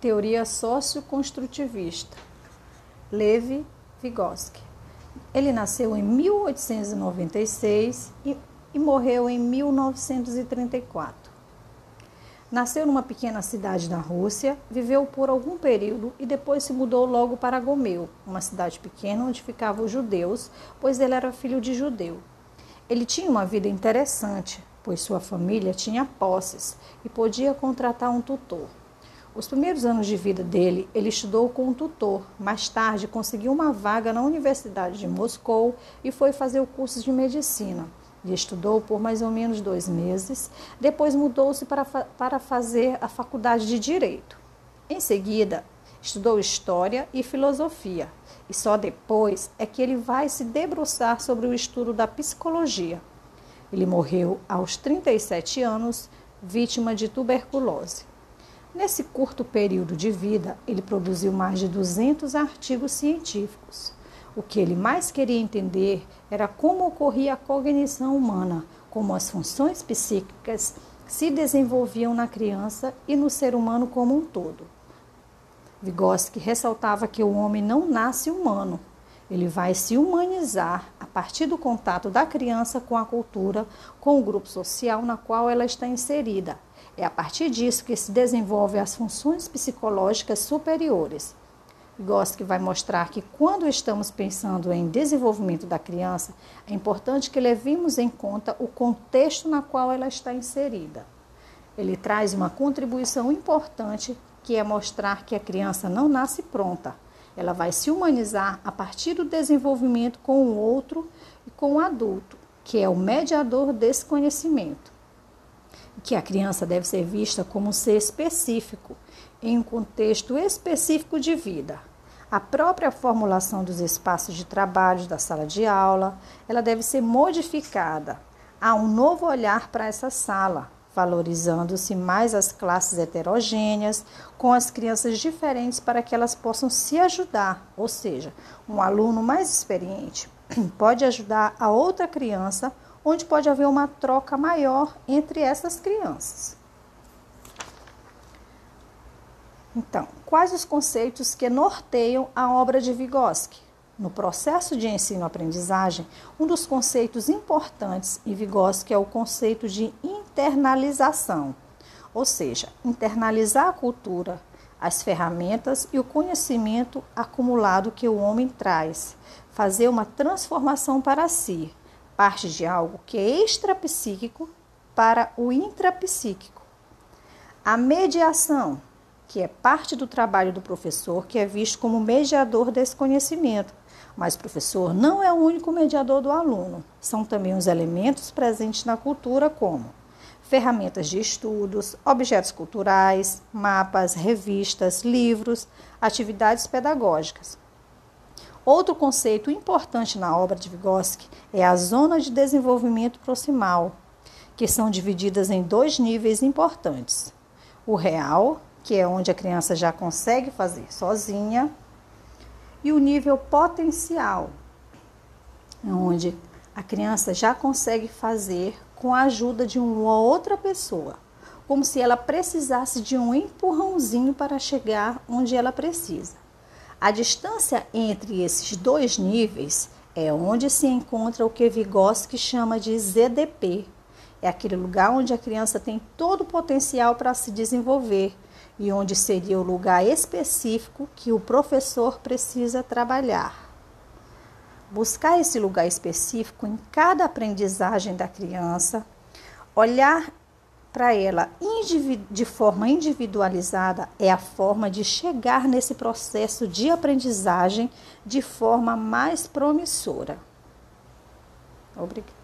Teoria socioconstrutivista. Levi Vygotsky. Ele nasceu em 1896 e, e morreu em 1934. Nasceu numa pequena cidade da Rússia, viveu por algum período e depois se mudou logo para Gomel, uma cidade pequena onde ficavam os judeus, pois ele era filho de judeu. Ele tinha uma vida interessante, pois sua família tinha posses e podia contratar um tutor. Os primeiros anos de vida dele, ele estudou com um tutor. Mais tarde, conseguiu uma vaga na Universidade de Moscou e foi fazer o curso de medicina e estudou por mais ou menos dois meses. Depois mudou-se para, para fazer a faculdade de Direito. Em seguida, estudou História e Filosofia. E só depois é que ele vai se debruçar sobre o estudo da psicologia. Ele morreu aos 37 anos, vítima de tuberculose. Nesse curto período de vida, ele produziu mais de 200 artigos científicos. O que ele mais queria entender era como ocorria a cognição humana, como as funções psíquicas se desenvolviam na criança e no ser humano como um todo. Vygotsky ressaltava que o homem não nasce humano, ele vai se humanizar a partir do contato da criança com a cultura, com o grupo social na qual ela está inserida. É a partir disso que se desenvolvem as funções psicológicas superiores. Vygotsky vai mostrar que quando estamos pensando em desenvolvimento da criança, é importante que levemos em conta o contexto na qual ela está inserida. Ele traz uma contribuição importante que é mostrar que a criança não nasce pronta. Ela vai se humanizar a partir do desenvolvimento com o outro e com o adulto, que é o mediador desse conhecimento. Que a criança deve ser vista como um ser específico, em um contexto específico de vida. A própria formulação dos espaços de trabalho da sala de aula, ela deve ser modificada. Há um novo olhar para essa sala, valorizando-se mais as classes heterogêneas, com as crianças diferentes para que elas possam se ajudar, ou seja, um aluno mais experiente pode ajudar a outra criança, onde pode haver uma troca maior entre essas crianças. Então, quais os conceitos que norteiam a obra de Vygotsky? No processo de ensino-aprendizagem, um dos conceitos importantes em Vygotsky é o conceito de internalização, ou seja, internalizar a cultura, as ferramentas e o conhecimento acumulado que o homem traz, fazer uma transformação para si, parte de algo que é extrapsíquico para o intrapsíquico. A mediação que é parte do trabalho do professor, que é visto como mediador desse conhecimento. Mas o professor não é o único mediador do aluno. São também os elementos presentes na cultura, como ferramentas de estudos, objetos culturais, mapas, revistas, livros, atividades pedagógicas. Outro conceito importante na obra de Vygotsky é a zona de desenvolvimento proximal, que são divididas em dois níveis importantes: o real que é onde a criança já consegue fazer sozinha, e o nível potencial, onde a criança já consegue fazer com a ajuda de uma outra pessoa, como se ela precisasse de um empurrãozinho para chegar onde ela precisa. A distância entre esses dois níveis é onde se encontra o que Vygotsky chama de ZDP. É aquele lugar onde a criança tem todo o potencial para se desenvolver, e onde seria o lugar específico que o professor precisa trabalhar. Buscar esse lugar específico em cada aprendizagem da criança, olhar para ela de forma individualizada é a forma de chegar nesse processo de aprendizagem de forma mais promissora. Obrigada.